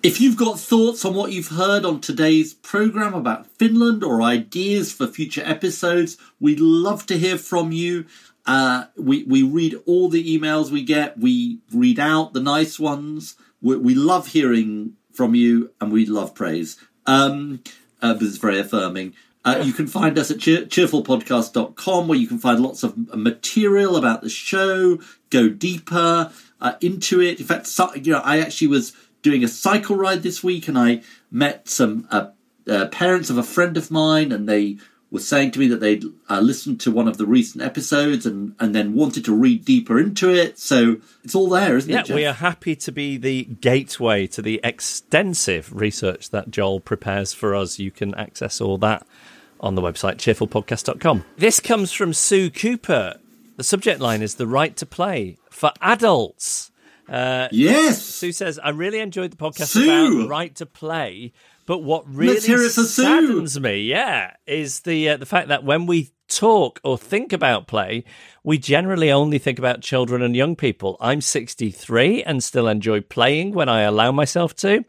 If you've got thoughts on what you've heard on today's programme about Finland or ideas for future episodes, we'd love to hear from you. Uh, we, we read all the emails we get, we read out the nice ones. We, we love hearing from you and we love praise. Um, uh, because it's very affirming. Uh, you can find us at cheer- cheerfulpodcast.com where you can find lots of material about the show, go deeper uh, into it. In fact, so, you know, I actually was doing a cycle ride this week and I met some uh, uh, parents of a friend of mine and they were saying to me that they'd uh, listened to one of the recent episodes and, and then wanted to read deeper into it. So it's all there, isn't Yeah, it? Geoff? we are happy to be the gateway to the extensive research that Joel prepares for us. You can access all that on the website cheerfulpodcast.com. This comes from Sue Cooper. The subject line is the right to play for adults. Uh, yes. Sue says, I really enjoyed the podcast Sue! about right to play, but what really Let's hear it for Sue. saddens me, yeah, is the uh, the fact that when we talk or think about play, we generally only think about children and young people. I'm 63 and still enjoy playing when I allow myself to.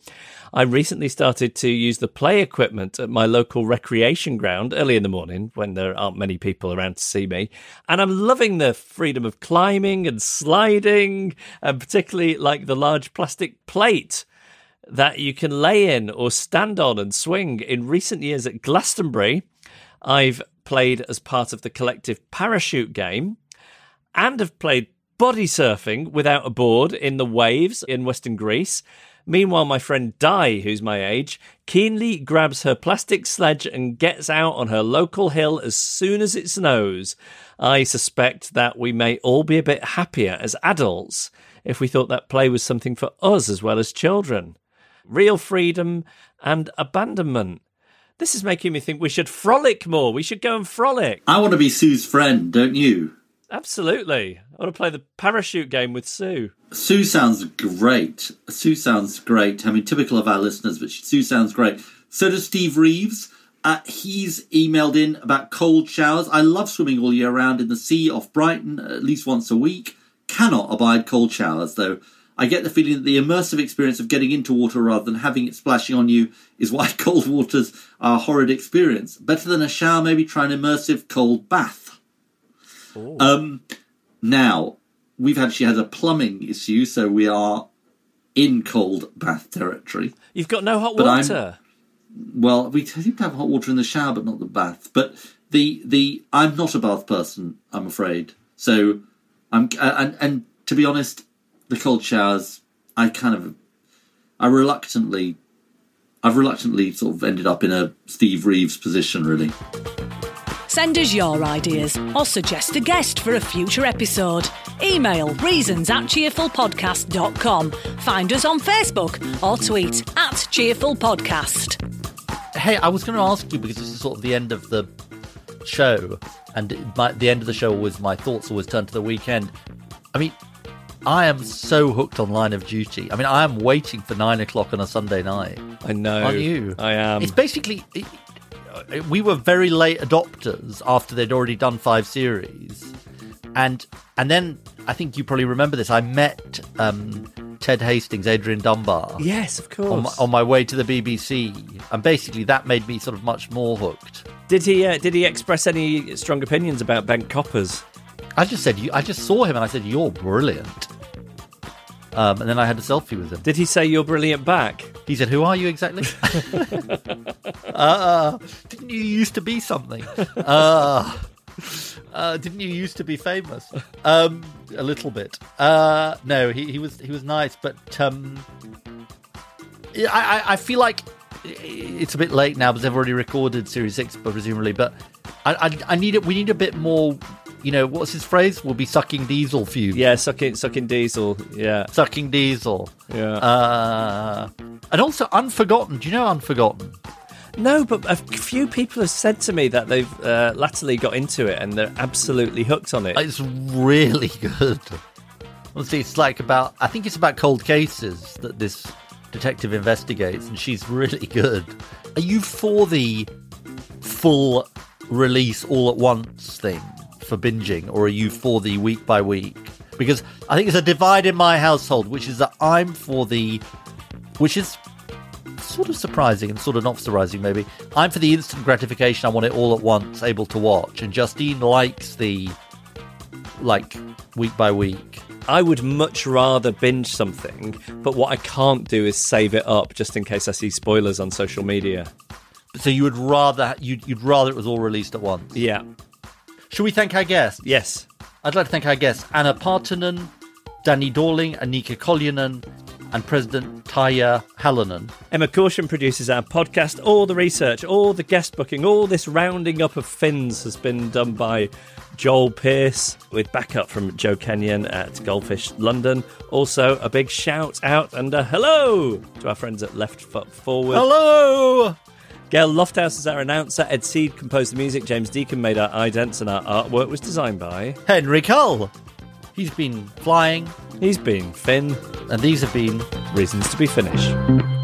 I recently started to use the play equipment at my local recreation ground early in the morning when there aren't many people around to see me. And I'm loving the freedom of climbing and sliding, and particularly like the large plastic plate that you can lay in or stand on and swing. In recent years at Glastonbury, I've played as part of the collective parachute game and have played body surfing without a board in the waves in Western Greece. Meanwhile, my friend Di, who's my age, keenly grabs her plastic sledge and gets out on her local hill as soon as it snows. I suspect that we may all be a bit happier as adults if we thought that play was something for us as well as children. Real freedom and abandonment. This is making me think we should frolic more. We should go and frolic. I want to be Sue's friend, don't you? Absolutely. I want to play the parachute game with Sue. Sue sounds great. Sue sounds great. I mean, typical of our listeners, but Sue sounds great. So does Steve Reeves. Uh, he's emailed in about cold showers. I love swimming all year round in the sea off Brighton at least once a week. Cannot abide cold showers, though. I get the feeling that the immersive experience of getting into water rather than having it splashing on you is why cold waters are a horrid experience. Better than a shower, maybe try an immersive cold bath. Um, now, we've actually had a plumbing issue, so we are in cold bath territory. You've got no hot But I'm- water. well, we seem to have hot water in the shower, but not the bath. But the the I'm not a bath person, I'm afraid. So I'm and and to be honest, the cold showers, I kind of, I reluctantly, I've reluctantly sort of ended up in a Steve Reeves position, really. Send us your ideas or suggest a guest for a future episode. Email reasons at cheerfulpodcast.com. Find us on Facebook or tweet at cheerfulpodcast. Hey, I was going to ask you because this is sort of the end of the show, and my, the end of the show was my thoughts always turn to the weekend. I mean, I am so hooked on Line of Duty. I mean, I am waiting for nine o'clock on a Sunday night. I know. Aren't you? I am. It's basically. It, we were very late adopters after they'd already done five series, and and then I think you probably remember this. I met um, Ted Hastings, Adrian Dunbar. Yes, of course. On my, on my, way to the BBC, and basically that made me sort of much more hooked. Did he? Uh, did he express any strong opinions about Ben Coppers? I just said, I just saw him and I said, "You're brilliant." Um, and then I had a selfie with him. Did he say you're brilliant back? He said, "Who are you exactly?" uh, didn't you used to be something? Uh, uh, didn't you used to be famous? Um, a little bit. Uh, no, he, he was he was nice, but um, I, I feel like it's a bit late now because they've already recorded Series Six, but presumably. But I, I, I need it. We need a bit more you know, what's his phrase? We'll be sucking diesel fumes. Yeah, sucking sucking diesel. Yeah, sucking diesel. Yeah. Uh, and also Unforgotten. Do you know Unforgotten? No, but a few people have said to me that they've uh, latterly got into it and they're absolutely hooked on it. It's really good. Honestly, it's like about. I think it's about cold cases that this detective investigates, and she's really good. Are you for the full release all at once thing? For binging, or are you for the week by week? Because I think it's a divide in my household, which is that I'm for the, which is sort of surprising and sort of not surprising maybe. I'm for the instant gratification. I want it all at once, able to watch. And Justine likes the like week by week. I would much rather binge something, but what I can't do is save it up just in case I see spoilers on social media. So you would rather you'd, you'd rather it was all released at once. Yeah. Should we thank our guests? Yes. I'd like to thank our guests Anu Partanen, Danny Dorling, Annika Koljonen, and President Tarja Halonen. Emma Caution produces our podcast. All the research, all the guest booking, all this rounding up of fins has been done by Joel Pierce with backup from Joe Kenyon at Goldfish London. Also, a big shout out and a hello to our friends at Left Foot Forward. Hello! Gail Lofthouse is our announcer. Ed Seed composed the music. James Deacon made our idents, and our artwork was designed by Henry Cull. He's been flying. He's been Finn. And these have been Reasons to be Finished.